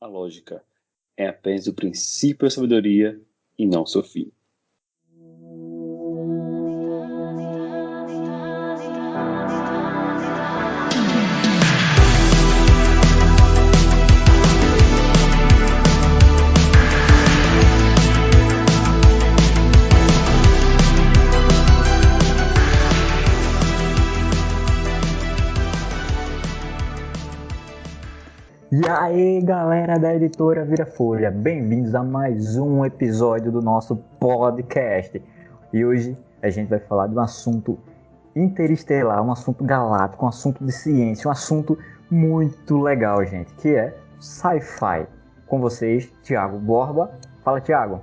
A lógica é apenas o princípio da sabedoria e não seu fim. E aí, galera da editora Vira Folha, bem-vindos a mais um episódio do nosso podcast. E hoje a gente vai falar de um assunto interestelar, um assunto galáctico, um assunto de ciência, um assunto muito legal, gente, que é sci-fi. Com vocês, Tiago Borba. Fala, Tiago.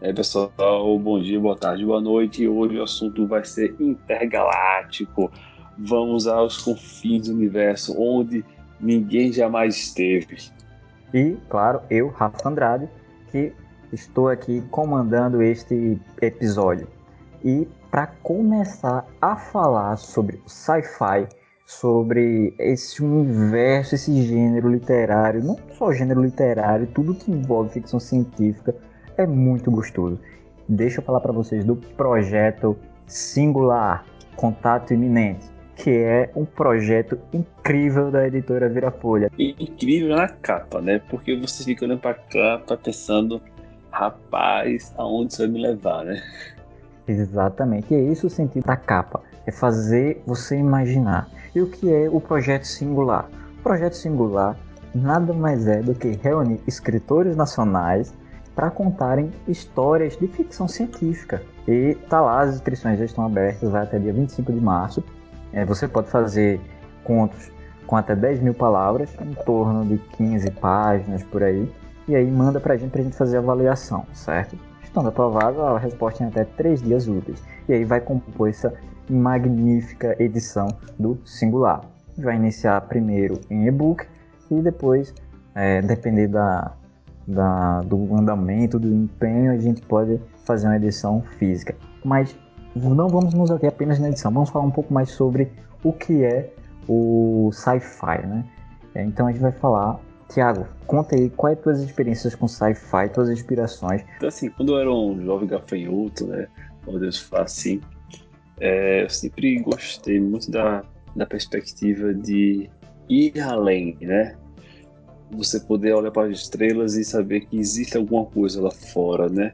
É, pessoal, bom dia, boa tarde, boa noite. Hoje o assunto vai ser intergaláctico. Vamos aos confins do universo, onde ninguém jamais esteve. E, claro, eu, Rafa Andrade, que estou aqui comandando este episódio. E para começar a falar sobre sci-fi, sobre esse universo, esse gênero literário, não só gênero literário, tudo que envolve ficção científica é muito gostoso. Deixa eu falar para vocês do projeto Singular, Contato Iminente que é um projeto incrível da editora Virafolha. Incrível na capa, né? Porque você fica olhando pra capa pensando, rapaz, aonde isso vai me levar, né? Exatamente, e é isso o sentido da capa, é fazer você imaginar. E o que é o projeto singular? O projeto singular nada mais é do que reunir escritores nacionais para contarem histórias de ficção científica. E tá lá, as inscrições já estão abertas até dia 25 de março. É, você pode fazer contos com até 10 mil palavras, em torno de 15 páginas por aí, e aí manda pra gente pra gente fazer a avaliação, certo? Estando aprovado, a resposta em até 3 dias úteis. E aí vai compor essa magnífica edição do Singular. Vai iniciar primeiro em e-book e depois, é, depender da, da, do andamento, do empenho, a gente pode fazer uma edição física. Mas não vamos nos ater apenas na edição, vamos falar um pouco mais sobre o que é o sci-fi, né? É, então a gente vai falar. Tiago, conta aí quais tuas experiências com sci-fi, tuas inspirações. Então, assim, quando eu era um jovem gafanhoto, né? Deus falar assim, é, eu sempre gostei muito da, da perspectiva de ir além, né? Você poder olhar para as estrelas e saber que existe alguma coisa lá fora, né?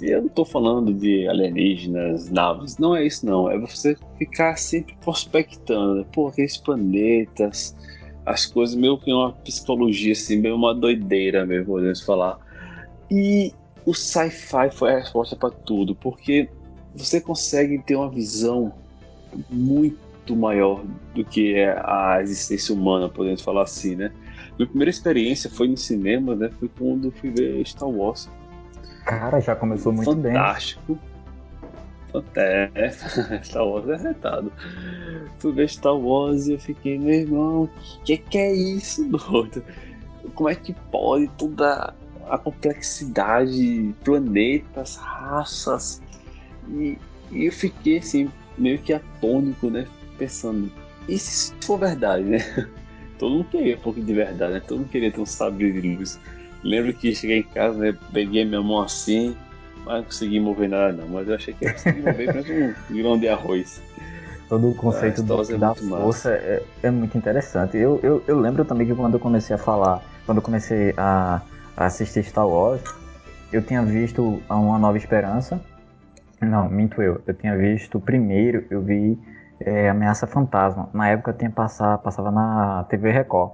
Eu não tô falando de alienígenas, naves, não é isso não. É você ficar sempre prospectando, né? Pô, aqueles planetas, as coisas, meio que uma psicologia, assim, meio uma doideira mesmo, podemos falar. E o sci-fi foi a resposta para tudo, porque você consegue ter uma visão muito maior do que é a existência humana, podemos falar assim, né? Minha primeira experiência foi no cinema, né? Foi quando fui ver Star Wars. Cara, já começou muito Fantástico. bem. É, Star Wars é retado. Tu vê Star Wars e eu fiquei, meu irmão, que que é isso, doido? Como é que pode toda a complexidade, planetas, raças? E, e eu fiquei assim, meio que atônico, né? Pensando, e se for verdade, né? Todo mundo queria um pouco de verdade, né? Todo mundo queria ter um sabre de luz. Lembro que cheguei em casa, né, peguei minha mão assim, mas não consegui mover nada não. Mas eu achei que ia conseguir mover um grão de arroz. Todo o conceito do, é da força é, é, muito interessante. Eu, eu, eu lembro também que quando eu comecei a falar, quando eu comecei a, a assistir Star Wars, eu tinha visto Uma Nova Esperança. Não, minto eu. Eu tinha visto primeiro, eu vi é, Ameaça Fantasma. Na época eu tinha passar, passava na TV Record.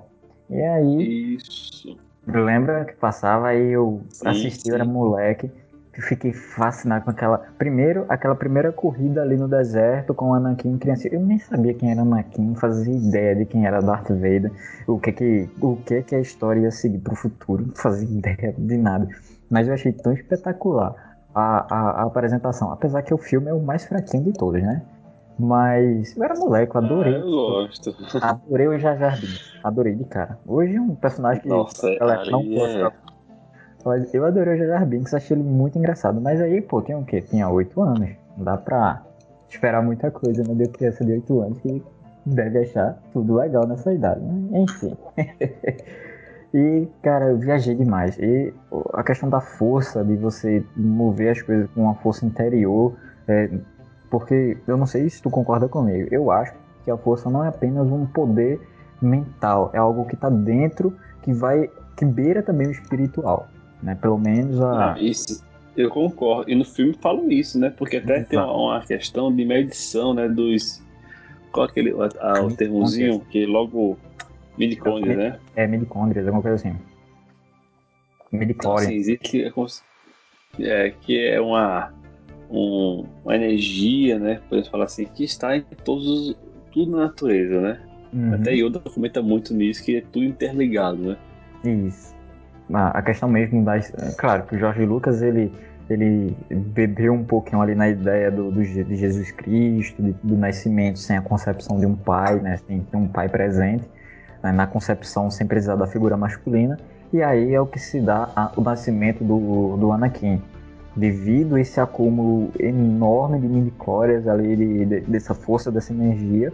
E aí. Isso. Lembra que passava aí eu sim, assisti, sim. eu era moleque, que fiquei fascinado com aquela. Primeiro, aquela primeira corrida ali no deserto com o Anakin criança. Eu nem sabia quem era Anakin, fazia ideia de quem era Darth Vader, o que que, o que, que a história ia seguir pro futuro, não fazia ideia de nada. Mas eu achei tão espetacular a, a, a apresentação, apesar que o filme é o mais fraquinho de todos, né? Mas eu era moleque, eu adorei. Ah, eu gosto. Adorei o Jar Binks. Adorei de cara. Hoje é um personagem que Nossa, ela não é... Mas eu adorei o Jar Binks, achei ele muito engraçado. Mas aí, pô, tinha o quê? Tinha 8 anos. Não dá pra esperar muita coisa, né? De criança de 8 anos que deve achar tudo legal nessa idade. Né? Enfim. E, cara, eu viajei demais. E a questão da força, de você mover as coisas com uma força interior, é, porque eu não sei se tu concorda comigo. Eu acho que a força não é apenas um poder mental, é algo que está dentro, que vai, que beira também o espiritual, né? Pelo menos a. Ah, isso, eu concordo. E no filme falam isso, né? Porque até Exato. tem uma, uma, questão de medição, né? Dos. Qual é aquele. Ah, o termozinho que logo Midicôndrias, né? É, midicôndrias, alguma coisa assim. Midichlorian. Então, assim, existe é, que é uma, um, uma energia, né? Podemos falar assim, que está em todos os, tudo na natureza, né? Uhum. Até Yoda comenta muito nisso, que é tudo interligado, né? Isso. A questão mesmo das. Claro que o Jorge Lucas ele, ele bebeu um pouquinho ali na ideia do, do de Jesus Cristo, de, do nascimento sem a concepção de um pai, né? Sem um pai presente né, na concepção sem precisar da figura masculina, e aí é o que se dá a, o nascimento do, do Anakin. Devido a esse acúmulo enorme de midichlorians ali, de, de, dessa força, dessa energia,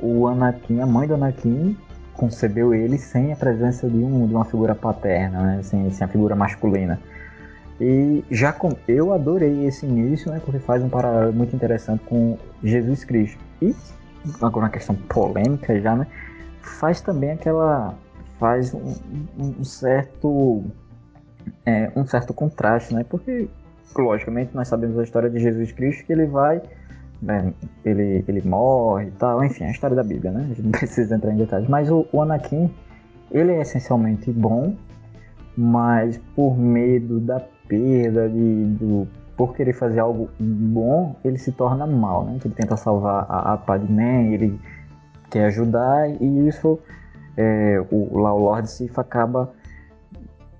o Anakin, a mãe do Anakin, concebeu ele sem a presença de, um, de uma figura paterna, né, sem, sem a figura masculina. E já com, eu adorei esse início, né, porque faz um paralelo muito interessante com Jesus Cristo. E agora uma questão polêmica já, né? faz também aquela faz um, um certo é, um certo contraste, né? Porque logicamente nós sabemos a história de Jesus Cristo que ele vai né, ele, ele morre e tal, enfim, a história da Bíblia, né? A gente não precisa entrar em detalhes. Mas o, o Anakin, ele é essencialmente bom, mas por medo da perda, de, do, por querer fazer algo bom, ele se torna mal, né? Ele tenta salvar a, a Padmé, ele quer ajudar e isso é, o, lá o Lord Sif acaba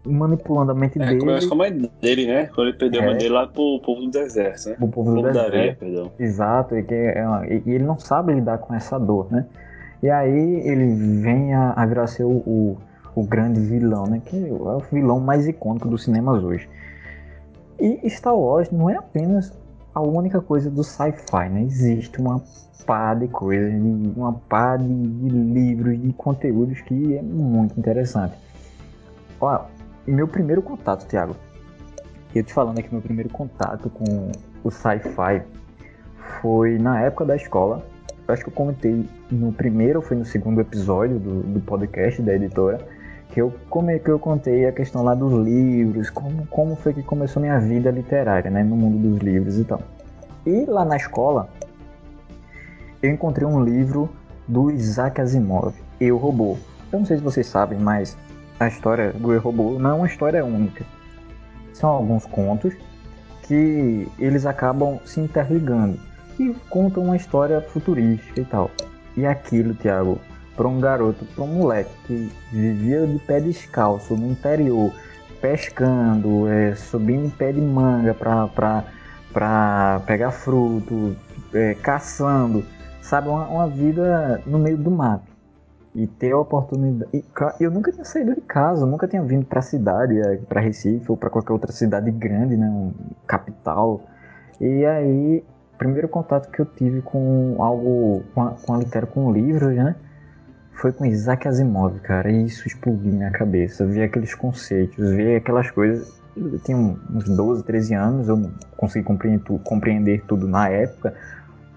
manipulando a mente é, dele. Começa com a mãe dele, né? Quando ele perdeu é, a mãe dele lá pro povo do deserto, né? O povo, do, deserto. da areia, perdão. Exato, e, que é, e, e, ele não sabe lidar com essa dor, né? E aí ele vem a, a virar ser o, o, o, grande vilão, né? Que é o vilão mais icônico dos cinemas hoje. E Star Wars não é apenas a única coisa do sci-fi, né? Existe uma pá de coisas, uma pá de, de, livros, de conteúdos que é muito interessante. Ó, meu primeiro contato, Thiago, eu te falando aqui, meu primeiro contato com o sci-fi foi na época da escola. Eu acho que eu comentei no primeiro ou foi no segundo episódio do, do podcast da editora que eu, como é que eu contei a questão lá dos livros, como, como foi que começou minha vida literária, né, no mundo dos livros e tal. E lá na escola, eu encontrei um livro do Isaac Asimov, Eu Robô. Eu não sei se vocês sabem, mas a história do Robô não é uma história única. São alguns contos que eles acabam se interligando e contam uma história futurística e tal. E aquilo, Thiago, para um garoto, para um moleque que vivia de pé descalço no interior, pescando, é, subindo em pé de manga para pegar fruto, é, caçando, sabe? Uma, uma, vida no meio do mato. E ter a oportunidade. E, eu nunca tinha saído de casa, nunca tinha vindo para a cidade, é, para Recife ou para qualquer outra cidade grande, né? Um, capital. E aí, primeiro contato que eu tive com algo, com a, com a literatura, com livros, né? foi com Isaac Asimov, cara, e isso explodiu minha cabeça. Ver aqueles conceitos, ver aquelas coisas. Eu tinha uns 12, 13 anos, eu não consegui compreender, compreender tudo na época,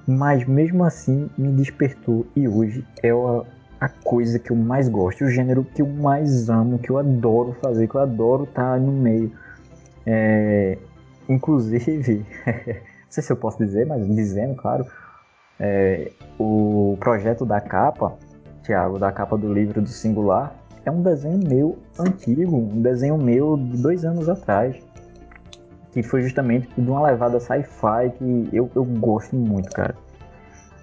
mas mesmo assim me despertou e hoje é a, a coisa que eu mais gosto, o gênero que eu mais amo, que eu adoro fazer, que eu adoro estar no meio. É, inclusive, não sei se eu posso dizer, mas dizendo, claro, é, o projeto da capa Tiago, da capa do livro do Singular, é um desenho meu antigo, um desenho meu de dois anos atrás, que foi justamente de uma levada sci-fi que eu, eu gosto muito, cara.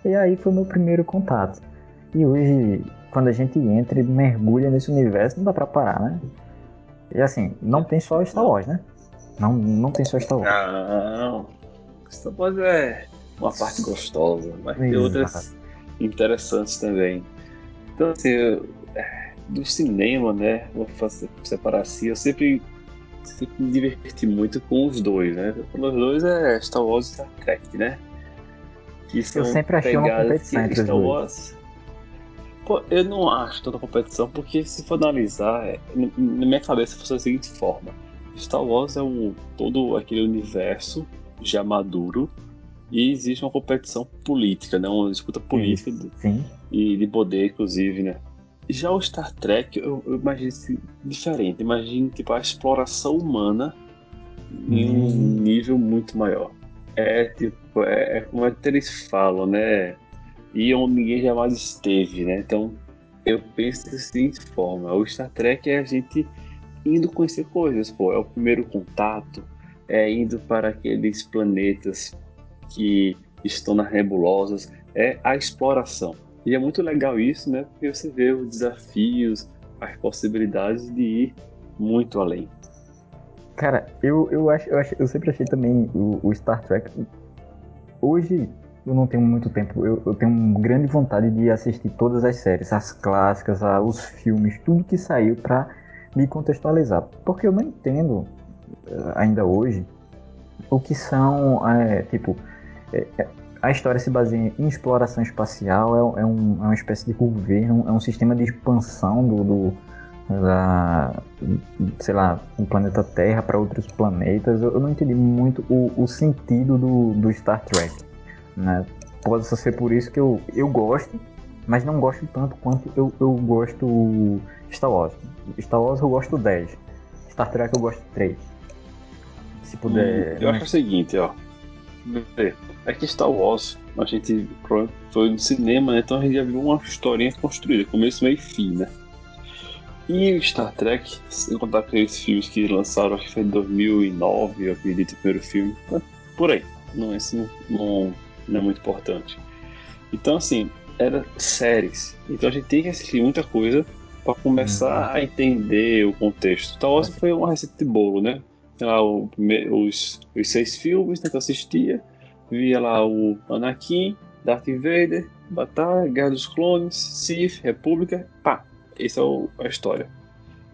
E aí foi meu primeiro contato. E hoje, quando a gente entra e mergulha nesse universo, não dá pra parar, né? E assim, não tem só Star Wars, né? Não, não tem só Star Wars. Não, Star Wars é uma parte gostosa, mas tem outras interessantes também. Então, assim, eu, do cinema, né? Vou fazer, separar assim, eu sempre, sempre me diverti muito com os dois, né? Os dois é Star Wars e Star Trek, né? Que eu sempre achei uma competição entre Star Wars. Pô, eu não acho tanta competição, porque se for analisar, é, na minha cabeça funciona da seguinte forma. Star Wars é um, todo aquele universo já maduro e existe uma competição política, né? uma disputa política Sim. e de poder, inclusive, né? Já o Star Trek, eu, eu imagino diferente. Imagino tipo, a exploração humana em um hum. nível muito maior. É tipo, é, é como é que eles falam, né? E onde ninguém jamais esteve, né? Então, eu penso da seguinte forma: o Star Trek é a gente indo conhecer coisas, pô. É o primeiro contato, é indo para aqueles planetas que estão nas nebulosas, é a exploração. E é muito legal isso, né? Porque você vê os desafios, as possibilidades de ir muito além. Cara, eu, eu, acho, eu, acho, eu sempre achei também o, o Star Trek. Hoje eu não tenho muito tempo, eu, eu, tenho grande vontade de assistir todas as séries, as clássicas, os filmes, tudo que saiu para me contextualizar. Porque eu não entendo eh, ainda hoje o que são, é, tipo, é, a história se baseia em exploração espacial, é, é, um, é uma espécie de governo, é um sistema de expansão do, do da, sei lá, do planeta Terra para outros planetas. Eu, eu, não entendi muito o, o sentido do, do Star Trek. Né? Pode ser por isso que eu, eu gosto, mas não gosto tanto quanto eu, eu gosto Star Wars. Star Wars eu gosto 10. Star Trek eu gosto 3. Se puder. Hum, eu acho o seguinte, ó. É que Star Wars, a gente foi no cinema, né? então a gente já viu uma historinha construída, começo, meio e fim, né? E o Star Trek, sem contar aqueles filmes que lançaram, acho que foi em 2009, eu acredito, o primeiro filme, por aí. Não, esse não, não, não é muito importante. Então, assim, era séries. Então a gente tem que assistir muita coisa para começar uhum. a entender o contexto. Star Wars foi uma receita de bolo, né? Lá, o, os, os seis filmes né, que eu assistia, via lá o Anakin, Darth Vader, Batalha, Guerra dos Clones, Sith, República, pá, essa é a história.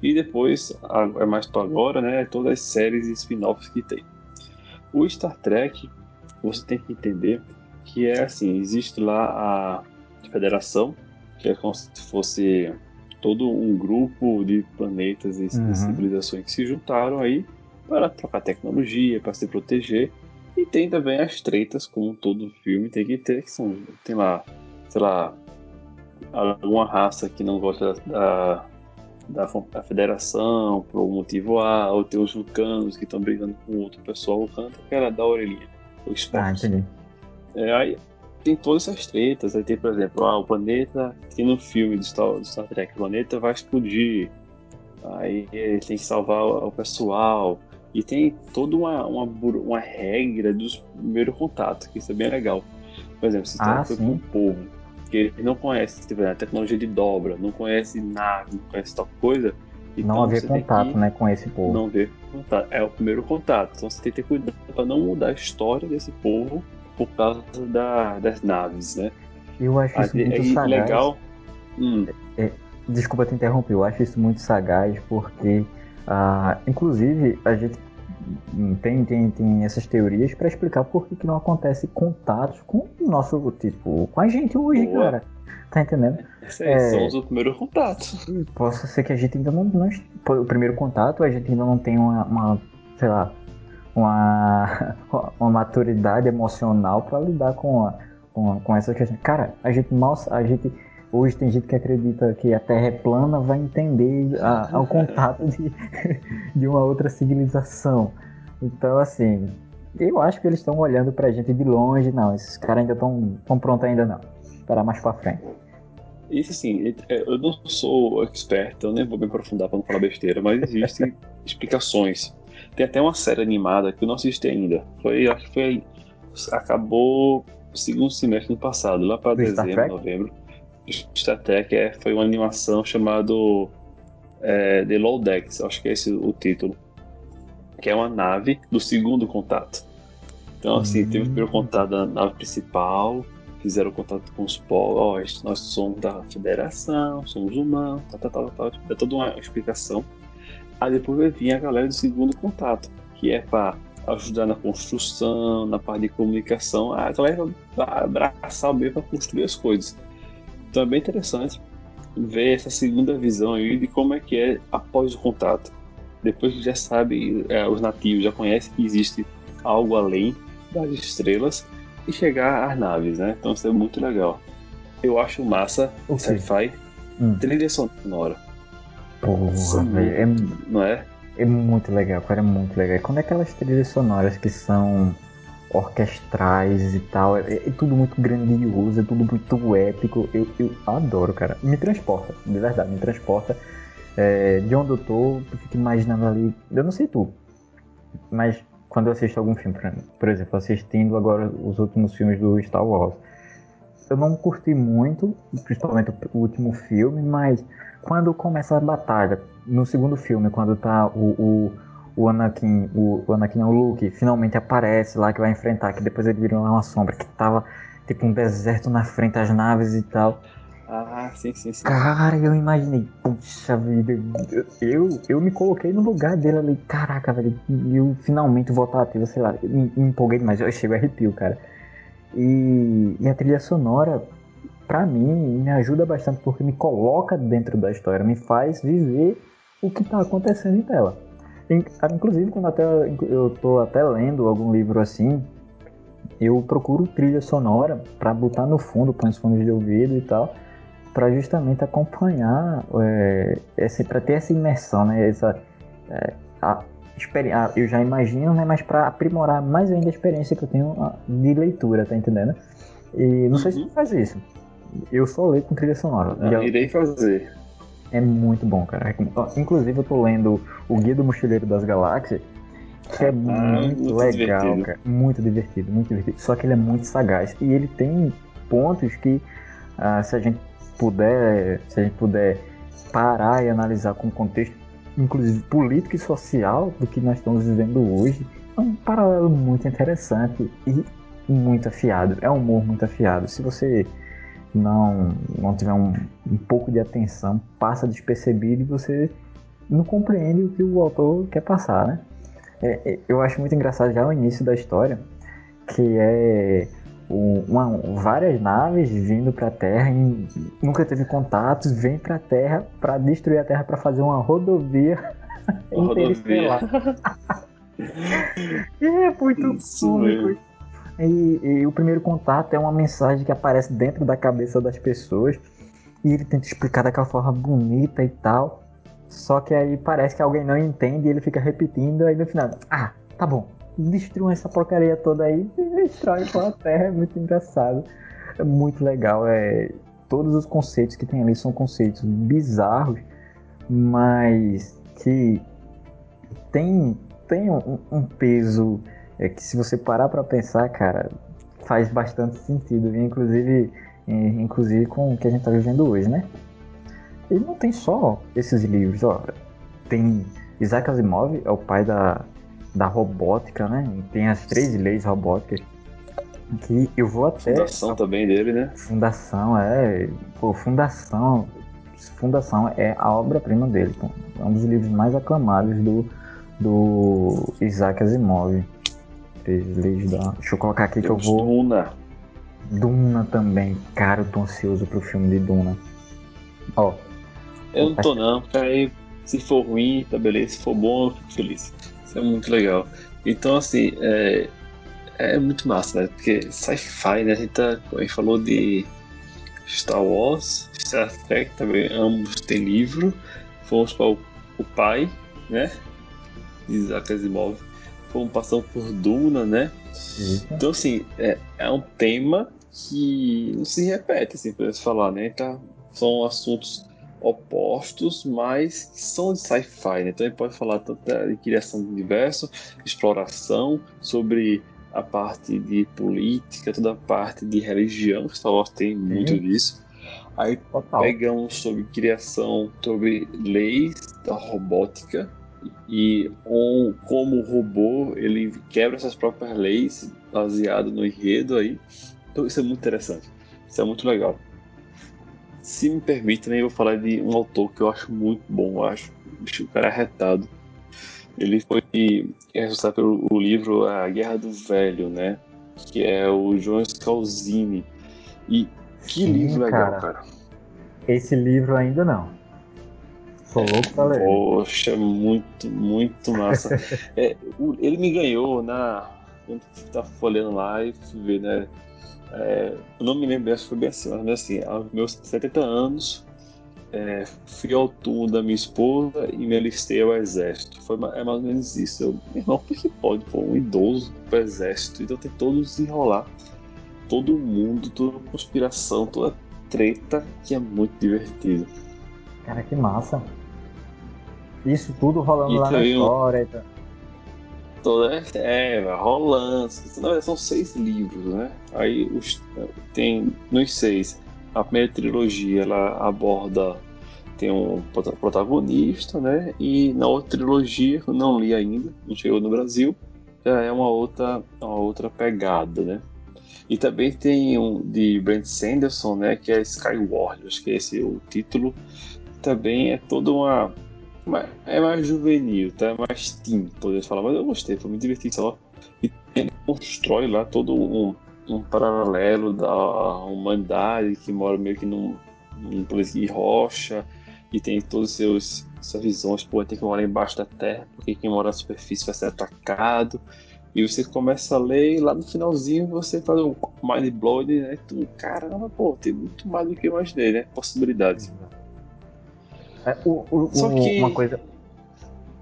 E depois, é mais para agora, né? Todas as séries e spin-offs que tem. O Star Trek, você tem que entender que é assim: existe lá a Federação, que é como se fosse todo um grupo de planetas e uhum. civilizações que se juntaram aí para trocar tecnologia, para se proteger. E tem também as tretas, como todo filme tem que ter, que são, tem lá, sei lá, alguma raça que não gosta da, da, da federação por um motivo A, ou tem os vulcanos que estão brigando com outro pessoal, o canto que era da orelhinha, o esporte. Ah, entendi. É, aí tem todas essas tretas, aí tem, por exemplo, ah, o planeta, tem no filme do Star, do Star Trek, o planeta vai explodir, aí tem que salvar o pessoal, e tem toda uma, uma, uma regra dos primeiros contatos, que isso é bem legal. Por exemplo, se ah, foi com um povo que ele não conhece tipo, a tecnologia de dobra, não conhece nada, não conhece tal coisa. Então não haver contato né, com esse povo. Não haver contato. É o primeiro contato. Então você tem que ter cuidado para não mudar a história desse povo por causa da, das naves, né? Eu acho isso muito é sagaz. legal. Hum. É, desculpa te interromper, eu acho isso muito sagaz porque, ah, inclusive, a gente tem, tem, tem essas teorias para explicar por que, que não acontece contatos com o nosso, tipo, com a gente hoje, Boa. cara. Tá entendendo? É, são os primeiros contatos. Possa ser que a gente ainda não, não. O primeiro contato, a gente ainda não tem uma, uma sei lá, uma, uma maturidade emocional para lidar com, a, com, com essas questões. Cara, a gente mal. A gente, hoje tem gente que acredita que a Terra é plana, vai entender a, ao contato de, de uma outra civilização. Então, assim, eu acho que eles estão olhando pra gente de longe, não. Esses caras ainda estão prontos ainda não. Esperar mais pra frente. Isso assim, é, eu não sou expert, eu nem vou me aprofundar para não falar besteira, mas existem explicações. Tem até uma série animada que eu não assisti ainda. Foi, acho que foi. Acabou o segundo semestre do passado, lá para dezembro, novembro. Star Trek é, foi uma animação chamada é, The Low Decks, acho que é esse o título. Que é uma nave do segundo contato. Então, assim, teve o primeiro contato da nave principal, fizeram contato com os povos, nós somos da federação, somos humanos, tal, tal, tal, tal. É toda uma explicação. Aí depois vir a galera do segundo contato, que é para ajudar na construção, na parte de comunicação. A galera vai abraçar o meio para construir as coisas. Então é bem interessante. ver essa segunda visão aí de como é que é após o contato. Depois que já sabe, é, os nativos já conhecem que existe algo além das estrelas e chegar às naves, né? Então isso é muito legal. Eu acho massa o sci-fi hum. trilha sonora. Porra, velho. É, não é? É muito legal, cara, é muito legal. Quando é aquelas trilhas sonoras que são orquestrais e tal, é, é, tudo muito grandioso, é tudo muito épico. Eu, eu adoro, cara. Me transporta, de verdade, me transporta. É, de onde eu tô, eu fico imaginando ali. Eu não sei tu, mas quando eu assisto algum filme, por exemplo, assistindo agora os últimos filmes do Star Wars, eu não curti muito, principalmente o último filme, mas quando começa a batalha, no segundo filme, quando tá o, o, o Anakin, o, o Anakin o Luke, finalmente aparece lá que vai enfrentar, que depois ele vira uma sombra, que tava tipo um deserto na frente, as naves e tal. Ah, sim, sim, sim. Cara, eu imaginei, puxa vida, eu, eu me coloquei no lugar dele ali, caraca, velho, eu finalmente voltar ativo, sei lá, me, me empolguei demais, eu chego a arrepio, cara. E, e a trilha sonora, para mim, me ajuda bastante porque me coloca dentro da história, me faz viver o que está acontecendo em tela. Inclusive, quando até eu estou até lendo algum livro assim, eu procuro trilha sonora para botar no fundo, põe os fones de ouvido e tal, para justamente acompanhar, é, para ter essa imersão, né? Essa, é, a, ah, eu já imagino, né, mas para aprimorar mais ainda a experiência que eu tenho ah, de leitura, tá entendendo? E não sei se tu faz isso. Eu só leio com trilha sonora. Ah, irei fazer. É muito bom, cara. Inclusive eu tô lendo o Guia do Mochileiro das Galáxias, que é ah, muito, muito, legal, divertido. cara. Muito divertido, muito divertido. Só que ele é muito sagaz. E ele tem pontos que, ah, se a gente puder, se a gente puder parar e analisar com contexto inclusive político e social, do que nós estamos vivendo hoje, é um paralelo muito interessante e muito afiado. É um humor muito afiado. Se você não, não tiver um, um pouco de atenção, passa despercebido e você não compreende o que o autor quer passar, né? É, é eu acho muito engraçado já o início da história, que é uma, várias naves vindo para a Terra e nunca teve contatos, vem para a Terra para destruir a Terra para fazer uma rodovia interestelar. é muito cômico. E, e, o primeiro contato é uma mensagem que aparece dentro da cabeça das pessoas e ele tenta explicar daquela forma bonita e tal. Só que aí parece que alguém não entende e ele fica repetindo, aí no final, ah, tá bom, destruam essa porcaria toda aí e destrói a Terra. É muito engraçado. É muito legal. É, todos os conceitos que tem ali são conceitos bizarros, mas que tem, tem um, um peso é, que se você parar para pensar, cara, faz bastante sentido. Inclusive, inclusive com o que a gente está vivendo hoje, né? Ele não tem só esses livros, ó. Tem Isaac Asimov, é o pai da, da robótica, né? Tem as três leis robóticas. Que eu vou até. Fundação também dele, né? Fundação, é. Pô, Fundação. Fundação é a obra-prima dele. Pô. É um dos livros mais aclamados do, do Isaac Asimov. Três leis da. Deixa eu colocar aqui Temos que eu vou. Duna. Duna também. Cara, eu tô ansioso pro filme de Duna. Ó. Eu não tô não, aí se for ruim, tá beleza. Se for bom, eu fico feliz é muito legal. Então, assim, é, é muito massa, né? Porque sci-fi, né? A gente, tá, a gente falou de Star Wars, Star Trek também, ambos têm livro. Fomos para o, o pai, né? Isaac Asimov. Fomos passando por Duna, né? Então, assim, é, é um tema que não se repete, assim, para falar, né? Tá, são assuntos opostos, mas que são de sci-fi, né? Então ele pode falar tanto de criação do universo, exploração, sobre a parte de política, toda a parte de religião, Star Wars tem muito disso. Aí Total. pegamos sobre criação, sobre leis da robótica e um, como o robô ele quebra suas próprias leis baseado no enredo aí. Então isso é muito interessante, isso é muito legal. Se me permitem, né, eu vou falar de um autor que eu acho muito bom, eu acho. O cara é retado. Ele foi responsável pelo livro A Guerra do Velho, né? Que é o João Scalzini. E que Sim, livro legal, cara. cara. Esse livro ainda não. Tô é, louco pra ler. Poxa, muito, muito massa. é, ele me ganhou na. Quando tá folhando lá e fui né? É, eu não me lembro, acho que foi bem assim, mas assim, aos meus 70 anos, é, fui ao túmulo da minha esposa e me alistei ao exército. Foi é mais ou menos isso. Eu, meu irmão, por que pode pô, um idoso pro exército? Então tem todo desenrolar. Todo mundo, toda conspiração, toda treta que é muito divertido. Cara, que massa. Isso tudo rolando e lá na história. Um... Toda, é, rolando. São seis livros, né? Aí os, tem nos seis a primeira trilogia ela aborda tem um protagonista, né? E na outra trilogia, eu não li ainda, não chegou no Brasil, já é uma outra, uma outra pegada, né? E também tem um de Brent Sanderson, né? Que é Skyward, acho que é esse o título. Também é toda uma, uma é mais juvenil, tá? É mais teen, podemos falar, mas eu gostei, foi muito divertido só. E ele constrói lá todo um um paralelo da humanidade que mora meio que num, num de rocha e tem todas seus suas visões, pô, tem que morar embaixo da terra, porque quem mora na superfície vai ser atacado. E você começa a ler e lá no finalzinho você faz um mind blowing, né? Tu, caramba, pô, tem muito mais do que eu imaginei, né? Possibilidades. É, o, o, Só que... uma coisa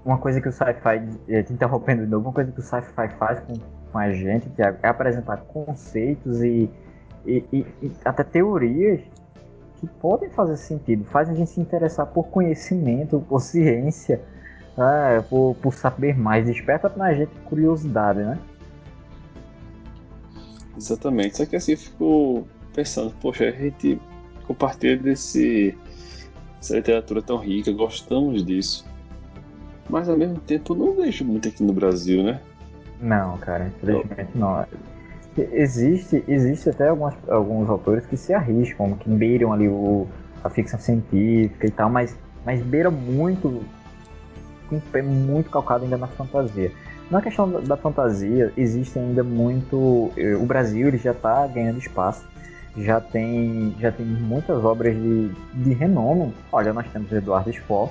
uma coisa que o sci-fi, eh, te interrompendo de novo, uma coisa que o sci-fi faz com com a gente, que é apresentar conceitos e, e, e, e até teorias que podem fazer sentido, faz a gente se interessar por conhecimento, por ciência, né? por, por saber mais, desperta na gente curiosidade, né? Exatamente, só que assim eu fico pensando, poxa, a gente compartilha desse, dessa literatura tão rica, gostamos disso, mas ao mesmo tempo não vejo muito aqui no Brasil, né? Não, cara, infelizmente não. Existe, existe até algumas, alguns autores que se arriscam, que beiram ali o, a ficção científica e tal, mas, mas beira muito, muito calcado ainda na fantasia. Na questão da, da fantasia, existe ainda muito. Eh, o Brasil ele já está ganhando espaço, já tem, já tem muitas obras de, de renome. Olha, nós temos Eduardo Spohr,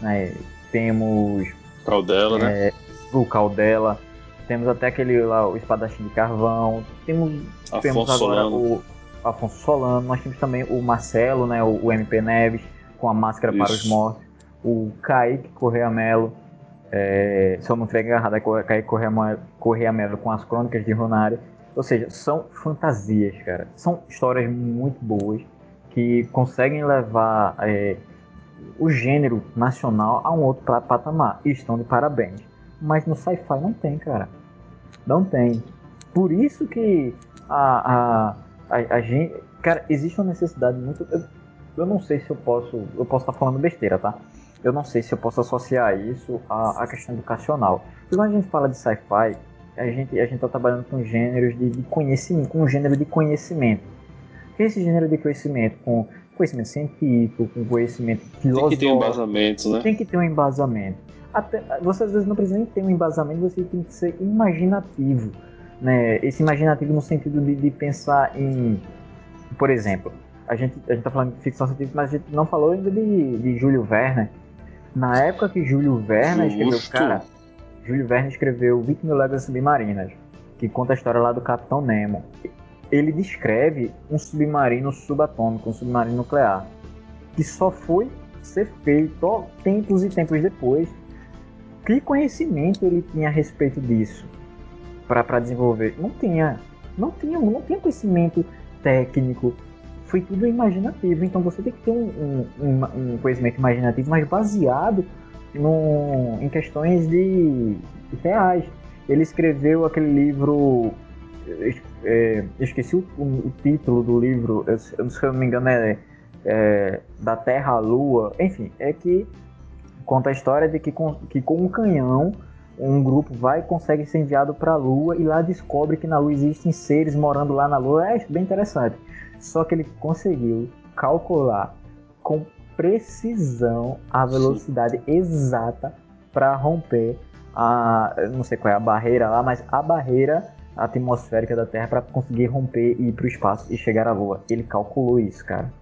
né, temos. Caldela, né? é, né? O Caldela, temos até aquele lá, o Espadachim de Carvão. Temos, Afonso temos agora Solano. o Afonso Solano. Nós temos também o Marcelo, né, o, o MP Neves, com a Máscara Isso. para os Mortos. O Kaique Correia Melo. É, se eu não estiver errado, é Kaique Correia Melo com as Crônicas de Ronário. Ou seja, são fantasias, cara. São histórias muito boas que conseguem levar é, o gênero nacional a um outro patamar. E estão de parabéns. Mas no sci-fi não tem, cara. Não tem. Por isso que a, a, a, a gente. Cara, existe uma necessidade muito. Eu, eu não sei se eu posso. Eu posso estar falando besteira, tá? Eu não sei se eu posso associar isso à, à questão educacional. Quando a gente fala de sci-fi, a gente a gente está trabalhando com gêneros de, de, conhecimento, com um gênero de conhecimento. Que esse gênero de conhecimento, com conhecimento científico, com conhecimento filosófico. Tem que ter um embasamento, né? Tem que ter um embasamento até, você às vezes não precisa nem ter um embasamento, você tem que ser imaginativo. Né? Esse imaginativo no sentido de, de pensar em, por exemplo, a gente a gente está falando de ficção científica, mas a gente não falou ainda de, de Júlio Verne. Na época que Júlio Verne Justo. escreveu, cara, Júlio Verne escreveu 20 mil submarinas, que conta a história lá do Capitão Nemo. Ele descreve um submarino subatômico, um submarino nuclear, que só foi ser feito tempos e tempos depois que conhecimento ele tinha a respeito disso para desenvolver? Não tinha. Não tinha, não tinha conhecimento técnico. Foi tudo imaginativo. Então você tem que ter um, um, um conhecimento imaginativo, mas baseado no, em questões de, reais. Ele escreveu aquele livro. É, esqueci o, o, título do livro, se eu não me engano, é, é Da Terra à Lua. Enfim, é que conta a história de que com, que com um canhão um grupo vai consegue ser enviado para a Lua e lá descobre que na Lua existem seres morando lá na Lua. É bem interessante. Só que ele conseguiu calcular com precisão a velocidade exata para romper a não sei qual é a barreira lá, mas a barreira atmosférica da Terra para conseguir romper e ir para o espaço e chegar à Lua. Ele calculou isso, cara.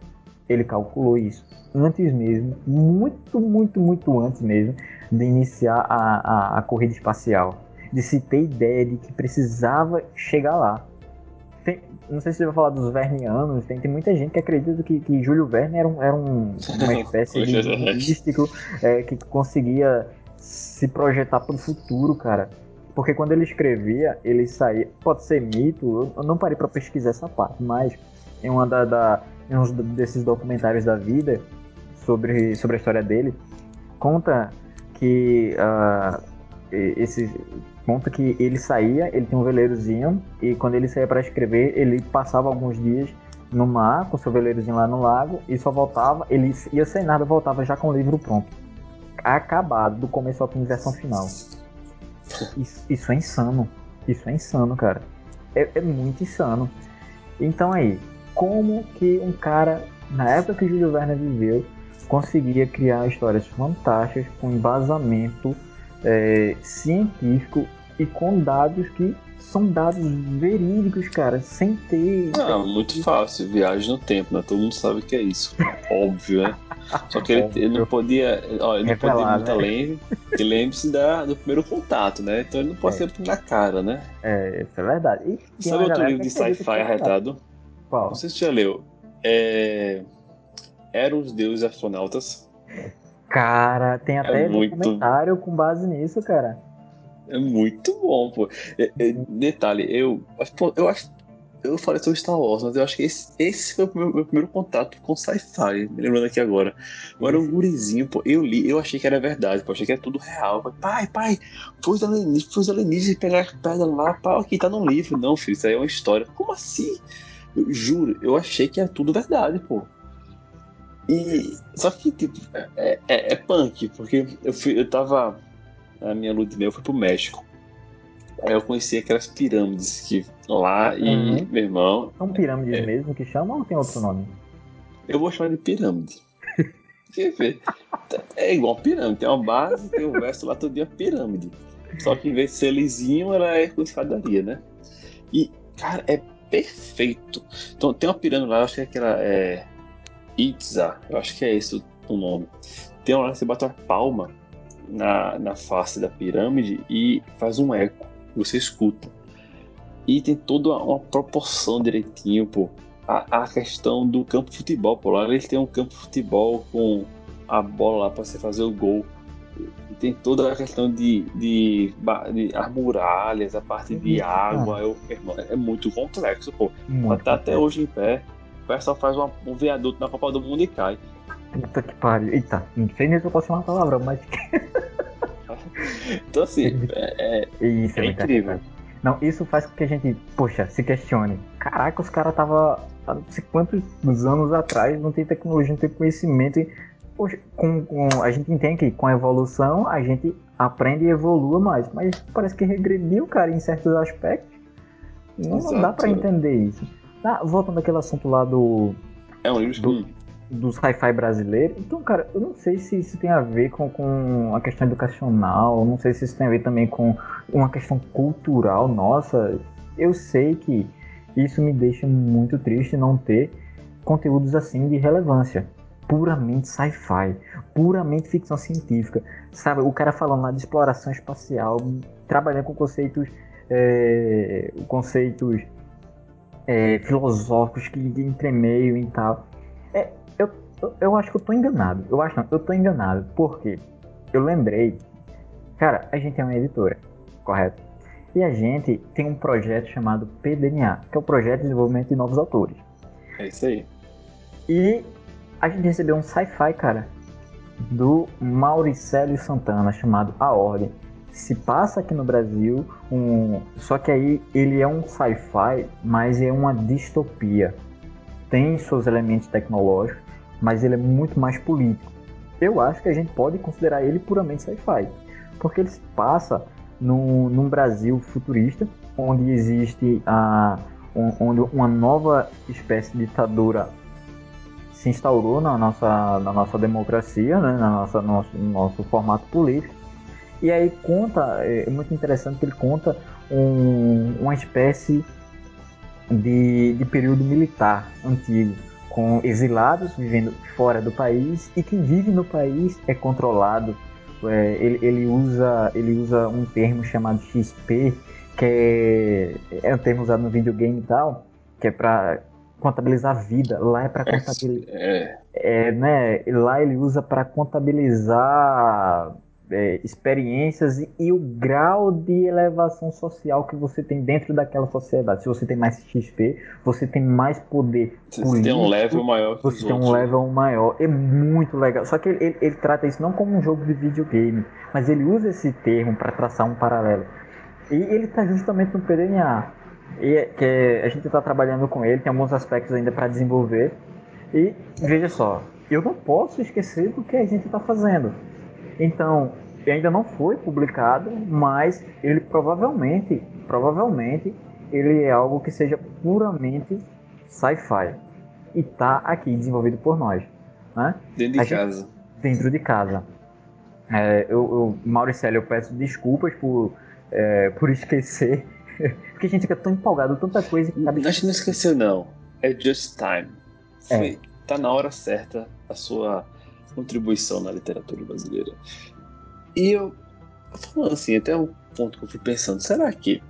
ele calculou isso antes mesmo, muito, muito, muito antes mesmo de iniciar a, a, a corrida espacial, de se ter ideia de que precisava chegar lá. Tem, não sei se você vai falar dos vernianos, tem, tem muita gente que acredita que, que Júlio Verne era, um, era um, uma espécie de místico é, que conseguia se projetar para o futuro, cara. Porque quando ele escrevia, ele saía. Pode ser mito, eu não parei para pesquisar essa parte, mas em uma da, da, em um desses documentários da vida sobre, sobre a história dele, conta que uh, esse conta que ele saía, ele tinha um veleirozinho e quando ele saía para escrever, ele passava alguns dias no mar com seu veleirozinho lá no lago e só voltava, ele ia sem nada, voltava já com o livro pronto, acabado do começo ao fim, versão final. Isso, isso, é insano, isso é insano, cara. É, é muito insano. Então aí, como que um cara na época que Júlio Verne viveu conseguia criar histórias fantásticas com embasamento é, científico e com dados que são dados verídicos, cara, sem ter. Ah, muito fácil, viagem no tempo, né? Todo mundo sabe que é isso. Óbvio, né? Só que ele, ele não podia. Ó, ele não podia ir muito né? além. E lembre-se do primeiro contato, né? Então ele não pode é. ser na cara, né? É, isso é verdade. E sabe outro livro de sci-fi arretado? Qual? Não sei se você já leu. É eram os deuses astronautas. Cara, tem até é muito... documentário com base nisso, cara. É muito bom, pô. É, é, detalhe, eu, eu acho. Eu falei sobre Star Wars, mas eu acho que esse, esse foi o meu, meu primeiro contato com sci-fi, me lembrando aqui agora. Eu era um gurizinho, pô. Eu li, eu achei que era verdade, pô. Achei que era tudo real. Falei, pai, pai, foi os alienígenas, foi os alienígenas pegar as pedras lá, pá, aqui tá no livro. Não, filho, isso aí é uma história. Como assim? Eu juro, eu achei que era tudo verdade, pô. E, só que, tipo, é, é, é punk, porque eu, fui, eu tava. Na minha lua de mel, fui pro México. Aí eu conheci aquelas pirâmides que lá e, uhum. meu irmão. São pirâmides é, mesmo que chamam ou tem outro nome? Eu vou chamar de pirâmide. Quer ver? É igual pirâmide, tem uma base, tem o verso lá todo dia pirâmide. Só que em vez de ser lisinho, ela é com escadaria, né? E, cara, é perfeito. Então tem uma pirâmide lá, acho que é aquela. É, Itza, eu acho que é esse o nome. Tem uma hora que você bate uma palma na, na face da pirâmide e faz um eco, você escuta. E tem toda uma proporção direitinho, pô. A, a questão do campo de futebol, pô. Lá eles têm um campo de futebol com a bola lá para você fazer o gol. E tem toda a questão de, de, de as muralhas, a parte de água. Eu, irmão, é muito complexo, pô. Muito tá até hoje em pé o pessoal faz uma, um viaduto na Copa do Mundo e cai. Puta que pariu. Eita, não sei nem se eu posso chamar a palavra, mas. então, assim, é, é, isso, é, é incrível. Não, isso faz com que a gente, poxa, se questione. Caraca, os caras tava há não sei quantos anos atrás, não tem tecnologia, não tem conhecimento. E, poxa, com, com, a gente entende que com a evolução a gente aprende e evolua mais. Mas parece que regrediu, cara, em certos aspectos. Não, não dá para entender isso. Ah, voltando àquele assunto lá do. É um livro do, dos hi-fi brasileiros. Então, cara, eu não sei se isso tem a ver com, com a questão educacional, não sei se isso tem a ver também com uma questão cultural nossa. Eu sei que isso me deixa muito triste não ter conteúdos assim de relevância. Puramente sci-fi, puramente ficção científica. Sabe, o cara falando lá de exploração espacial, trabalhando com conceitos. É, conceitos é, filosóficos que entremeiam e tal. É, eu, eu acho que eu tô enganado. Eu acho não, eu tô enganado. Por quê? Eu lembrei. Cara, a gente é uma editora, correto? E a gente tem um projeto chamado PDNA, que é o Projeto de Desenvolvimento de Novos Autores. É isso aí. E a gente recebeu um sci-fi, cara, do Mauricélio Santana, chamado A Ordem se passa aqui no Brasil, um, só que aí ele é um sci-fi, mas é uma distopia. Tem seus elementos tecnológicos, mas ele é muito mais político. Eu acho que a gente pode considerar ele puramente sci-fi, porque ele se passa no, num Brasil futurista, onde existe a, onde uma nova espécie de ditadura se instaurou na nossa, na nossa democracia, né, na nossa, nosso, nosso formato político, e aí conta, é, é muito interessante que ele conta um, uma espécie de, de período militar antigo, com exilados vivendo fora do país e quem vive no país é controlado. É, ele, ele, usa, ele usa um termo chamado XP, que é, é um termo usado no videogame e tal, que é para contabilizar vida. Lá é para contabilizar. É. é. né? Lá ele usa para contabilizar é, experiências e, e, o grau de elevação social que você tem dentro daquela sociedade. Se você tem mais XP, você tem mais poder. Você político, tem um level maior. você tem outros. um level maior. É muito legal. Só que ele, ele, ele, trata isso não como um jogo de videogame, mas ele usa esse termo para traçar um paralelo. E ele está justamente no PDNA. E é, que é, a gente está trabalhando com ele, tem alguns aspectos ainda para desenvolver. E veja só, eu não posso esquecer do que a gente está fazendo. Então, ainda não foi publicado, mas ele provavelmente, provavelmente, ele é algo que seja puramente sci-fi e está aqui desenvolvido por nós, né? Dentro de casa. Dentro de casa. É, eu, eu, Mauricélio, eu peço desculpas por, é, por esquecer, porque a gente fica tão empolgado, tanta coisa que acaba... A gente não esqueceu não, é just time. Foi, é. Tá na hora certa a sua contribuição na literatura brasileira. E eu, falando assim, até um ponto que eu fui pensando, será que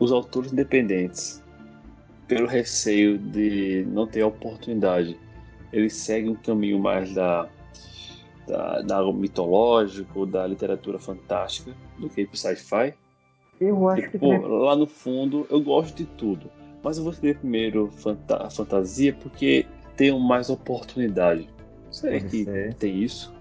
os autores independentes, pelo receio de não ter oportunidade, eles seguem um caminho mais da, da, da mitológico, da literatura fantástica, do que pro sci-fi? Eu acho que. Pô, lá no fundo, eu gosto de tudo. Mas eu vou escrever primeiro fanta fantasia porque tenho mais oportunidade. Será que ser. tem isso?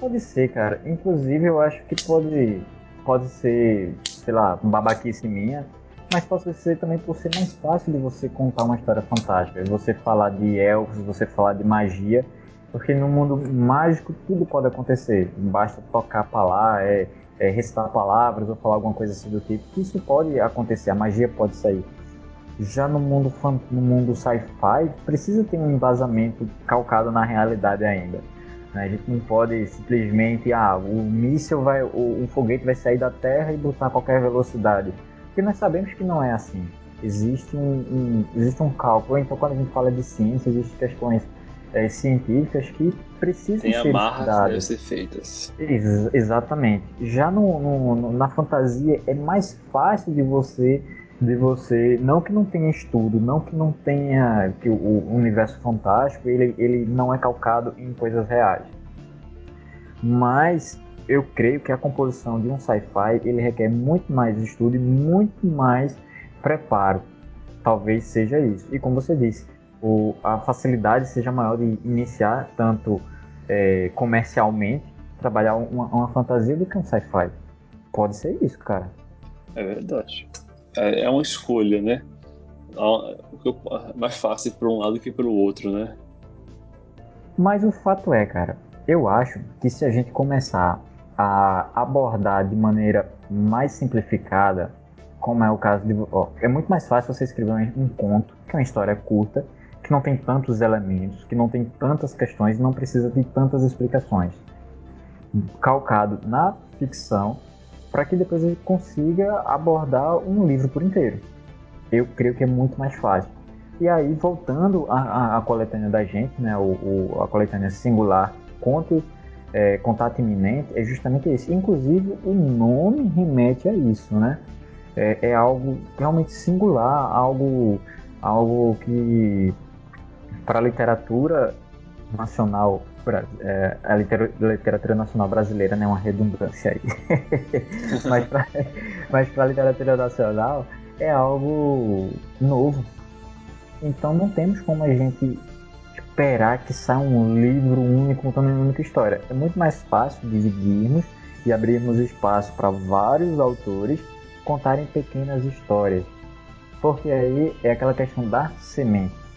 Pode ser, cara. Inclusive, eu acho que pode, pode ser, sei lá, babaquice minha, mas pode ser também por ser mais fácil de você contar uma história fantástica. Você falar de elfos, você falar de magia, porque no mundo mágico tudo pode acontecer. Basta tocar para lá, é, é recitar palavras ou falar alguma coisa assim do tipo. Isso pode acontecer, a magia pode sair. Já no mundo, no mundo sci-fi, precisa ter um embasamento calcado na realidade ainda. Né? A gente não pode simplesmente, ah, o míssil vai, o, o foguete vai sair da Terra e botar a qualquer velocidade. Porque nós sabemos que não é assim. Existe um, um existe um cálculo. Então, quando a gente fala de ciência, existem questões é, científicas que precisam Tem ser amarras estudadas. ser feitas. Ex exatamente. Já no, no, na fantasia é mais fácil de você de você, não que não tenha estudo, não que não tenha que o, universo fantástico ele, ele não é calcado em coisas reais, mas eu creio que a composição de um sci-fi ele requer muito mais estudo e muito mais preparo. Talvez seja isso. E como você disse, o, a facilidade seja maior de iniciar tanto é, comercialmente, trabalhar uma, uma fantasia do que um sci-fi. Pode ser isso, cara. É verdade. É, é uma escolha, né? Mais fácil para um lado que para o outro, né? Mas o fato é, cara, eu acho que se a gente começar a abordar de maneira mais simplificada, como é o caso de. Ó, é muito mais fácil você escrever um conto, que é uma história curta, que não tem tantos elementos, que não tem tantas questões, não precisa de tantas explicações. Calcado na ficção, para que depois ele consiga abordar um livro por inteiro. Eu creio que é muito mais fácil. E aí, voltando à, coletânea da gente, né, o, o, a coletânea singular, conto, é, contato iminente, é justamente isso. Inclusive, o nome remete a isso, né? É, é algo realmente singular, algo, algo que para a literatura nacional é, a literatura nacional brasileira, né? Uma redundância aí. mas para a literatura nacional é algo novo. Então não temos como a gente esperar que saia um livro único contando uma única história. É muito mais fácil dividirmos e abrirmos espaço para vários autores contarem pequenas histórias. Porque aí é aquela questão da semente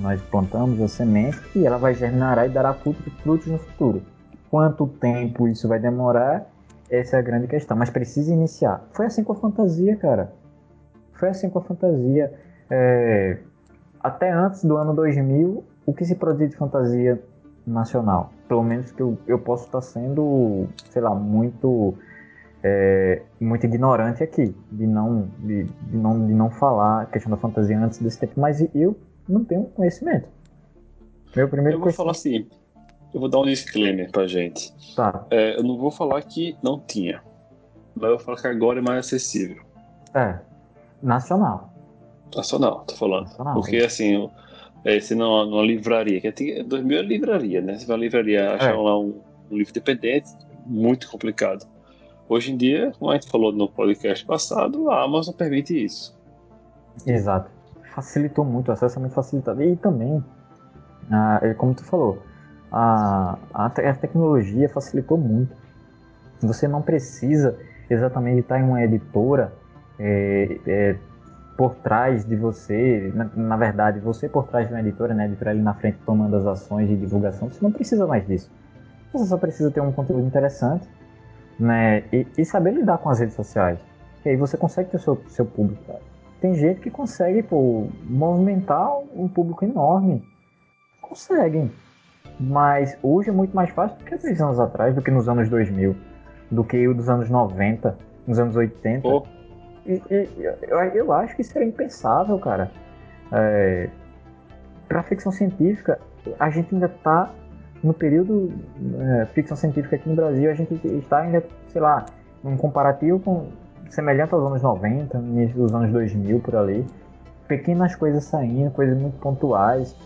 nós plantamos a semente e ela vai germinar e dará frutos no futuro. Quanto tempo isso vai demorar? Essa é a grande questão, mas precisa iniciar. Foi assim com a fantasia, cara. Foi assim com a fantasia. É... Até antes do ano 2000, o que se produzia de fantasia nacional? Pelo menos que eu, eu posso estar sendo, sei lá, muito é, muito ignorante aqui, de não, de, de, não, de não falar a questão da fantasia antes desse tempo, mas eu não tenho conhecimento. Meu primeiro Eu vou falar assim, eu vou dar um disclaimer pra gente. Tá. É, eu não vou falar que não tinha, mas eu vou falar que agora é mais acessível. É. Nacional. Nacional, tô falando. Nacional, Porque é. assim, é, se numa, numa livraria, que tem 2000 é livraria, né? Você vai na livraria achar É. lá um, um livro dependente, muito complicado. Hoje em dia, como a gente falou no podcast passado, a Amazon permite isso. Exato. Facilitou muito, o acesso é muito facilitado. E também, ah, é como tu falou, a, a, a tecnologia facilitou muito. Você não precisa exatamente estar em uma editora é, é, por trás de você, na, na verdade, você por trás de uma editora, né, a editora ali na frente tomando as ações de divulgação, você não precisa mais disso. Você só precisa ter um conteúdo interessante né, e, e saber lidar com as redes sociais. E aí você consegue ter o seu, seu público. Tem gente que consegue pô, movimentar um público enorme. Conseguem. Mas hoje é muito mais fácil do que há 10 anos atrás, do que nos anos 2000, do que o dos anos 90, nos anos 80. Pô, E, e- eu, eu acho que isso era impensável, cara. É, para ficção científica, a gente ainda está no período é, ficção científica aqui no Brasil, a gente está ainda, sei lá, num comparativo com semelhante aos anos 90, no início dos anos 2000 por ali. Pequenas coisas saindo, coisas muito pontuais.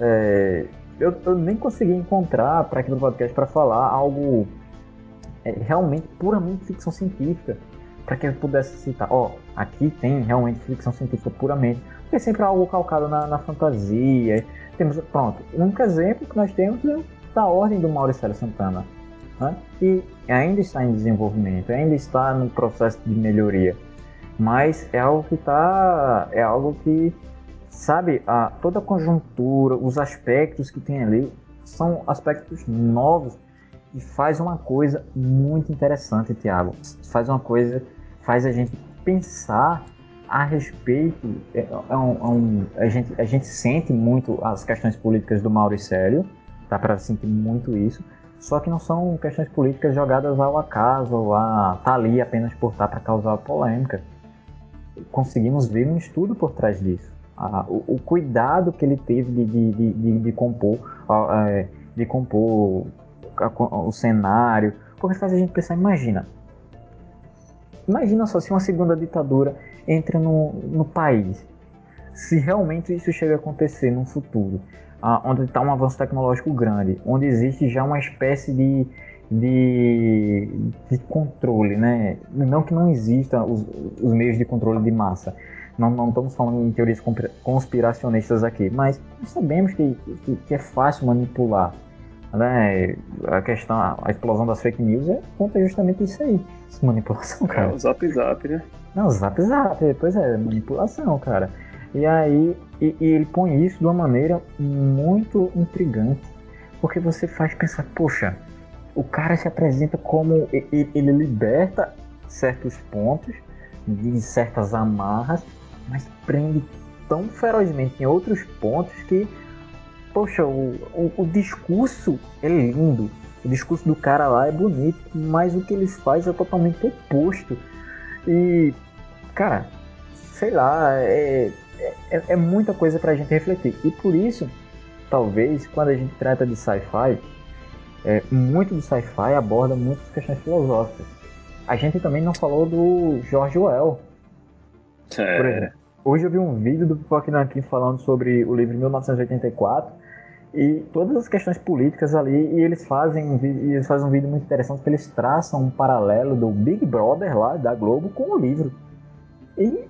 É, eu, eu nem consegui encontrar para aqui no podcast para falar algo é, realmente puramente ficção científica para que eu pudesse citar, ó, aqui tem realmente ficção científica puramente, porque é sempre algo calcado na, na fantasia. Temos, pronto, único exemplo que nós temos é da Ordem do Mauricélio Santana, né? e ainda está em desenvolvimento, ainda está no processo de melhoria, mas é algo que está, é algo que, sabe, a, toda a conjuntura, os aspectos que tem ali são aspectos novos e faz uma coisa muito interessante, Tiago. Faz uma coisa, faz a gente pensar a respeito. É, é um- é um- a, gente, a gente sente muito as questões políticas do Mauricélio, dá para sentir muito isso. Só que não são questões políticas jogadas ao acaso, ou a tá ali apenas por estar para causar polêmica. Conseguimos ver um estudo por trás disso. A- o, o cuidado que ele teve de, de, de, de- compor, a- é, de compor a- o cenário, porque faz a gente pensar, imagina. Imagina só se uma segunda ditadura entra no, no país. Se realmente isso chega a acontecer no futuro, onde está um avanço tecnológico grande, onde existe já uma espécie de, de, de controle, né? Não que não exista os, os meios de controle de massa. Não, não estamos falando em teorias conspiracionistas aqui, mas sabemos que, que, que é fácil manipular né? A questão, a explosão das fake news é conta justamente isso aí. Manipulação, é cara. o Zap Zap, né? Não, zap zap, pois é, manipulação, cara. E aí, e, e ele põe isso de uma maneira muito intrigante. Porque você faz pensar, poxa, o cara se apresenta como. Ele liberta certos pontos, de certas amarras, mas prende tão ferozmente em outros pontos que poxa, o, o, o discurso é lindo. O discurso do cara lá é bonito, mas o que ele faz é totalmente oposto. E, cara, sei lá, é, é, é muita coisa pra gente refletir. E por isso, talvez, quando a gente trata de sci-fi, é, muito do sci-fi aborda muitas questões filosóficas. A gente também não falou do George Orwell, por É, exemplo. Hoje eu vi um vídeo do Pipoque Nankin falando sobre o livro 1984 e todas as questões políticas ali e eles fazem um vídeo, e eles fazem um vídeo muito interessante que eles traçam um paralelo do Big Brother lá da Globo com o livro. E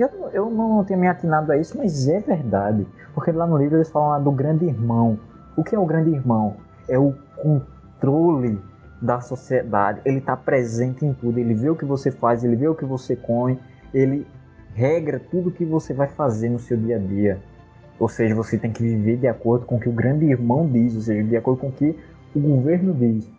eu, eu não tinha me atinado a isso, mas é verdade. Porque lá no livro eles falam lá do grande irmão. O que é o grande irmão? É o controle da sociedade. Ele está presente em tudo. Ele vê o que você faz, ele vê o que você come, ele regra tudo que você vai fazer no seu dia a dia. Ou seja, você tem que viver de acordo com o que o grande irmão diz, ou seja, de acordo com o que o governo diz.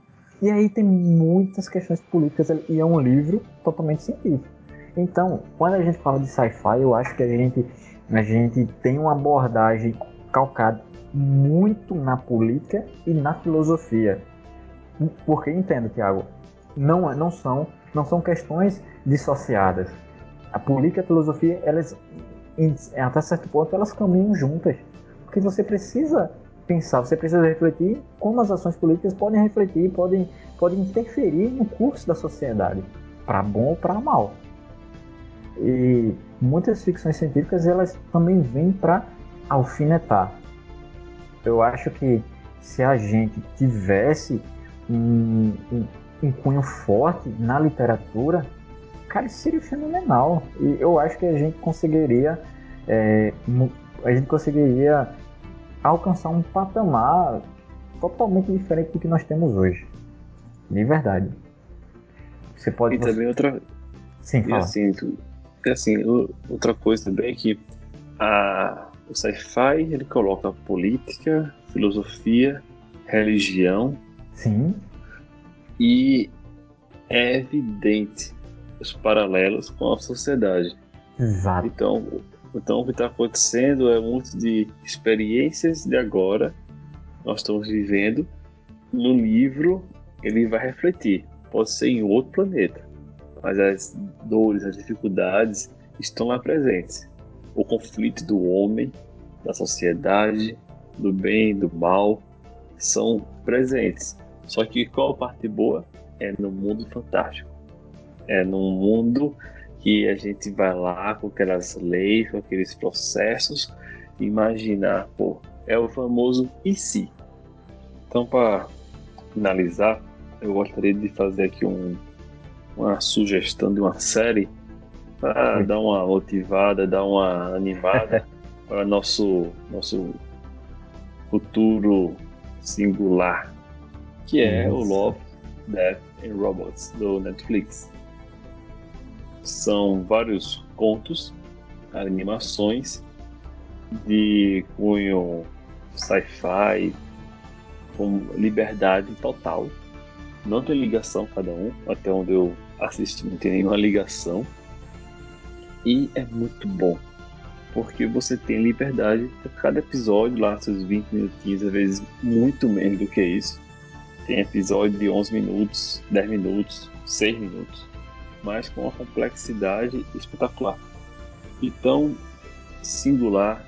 E aí tem muitas questões políticas e é um livro totalmente científico. Então, quando a gente fala de sci-fi, eu acho que a gente, a gente tem uma abordagem calcada muito na política e na filosofia. Porque entendo, Tiago, não, não são não são questões dissociadas. A política e a filosofia, elas até certo ponto elas caminham juntas, porque você precisa pensar, você precisa refletir como as ações políticas podem refletir, podem, podem interferir no curso da sociedade, para bom ou para mal. E muitas ficções científicas elas também vêm para alfinetar. Eu acho que se a gente tivesse um, um, um cunho forte na literatura, cara, seria fenomenal. E eu acho que a gente conseguiria, é, a gente conseguiria alcançar um patamar totalmente diferente do que nós temos hoje. De verdade. Você pode. E você... também outra. Sim, fala. E assim, e assim, outra coisa também é que a, o sci-fi ele coloca política, filosofia, religião. Sim. E é evidente os paralelos com a sociedade. Exato. Então, então o que está acontecendo é muito de experiências de agora, nós estamos vivendo. No livro, ele vai refletir. Pode ser em outro planeta, mas as dores, as dificuldades estão lá presentes. O conflito do homem, da sociedade, do bem, do mal, são presentes. Só que qual a parte boa? É no mundo fantástico. É num mundo que a gente vai lá com aquelas leis, com aqueles processos, imaginar, pô, é o famoso e se. Então, para finalizar, eu gostaria de fazer aqui um, uma sugestão de uma série para dar uma motivada, dar uma animada para nosso nosso futuro singular, que é o Love, Death and Robots do Netflix. São vários contos, animações de cunho sci-fi com liberdade total. Não tem ligação cada um, até onde eu assisti não tem nenhuma ligação. E é muito bom, porque você tem liberdade por cada episódio, lá seus 20 minutinhos, às vezes muito menos do que isso. Tem episódio de 11 minutos, 10 minutos, 6 minutos, mas com uma complexidade espetacular. Então, singular,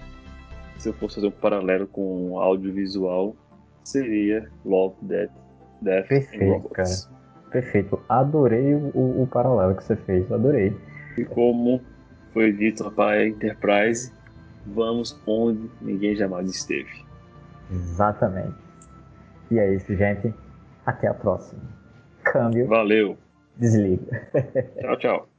se eu fosse fazer um paralelo com o audiovisual, seria Love, Death, Death Perfeito, and Robots. Cara. Perfeito. Adorei o, o, paralelo que você fez, adorei. E como foi dito para a Enterprise, vamos onde ninguém jamais esteve. Exatamente. E é isso, gente. Até a próxima. Câmbio. Valeu. Desliga. Tchau, tchau.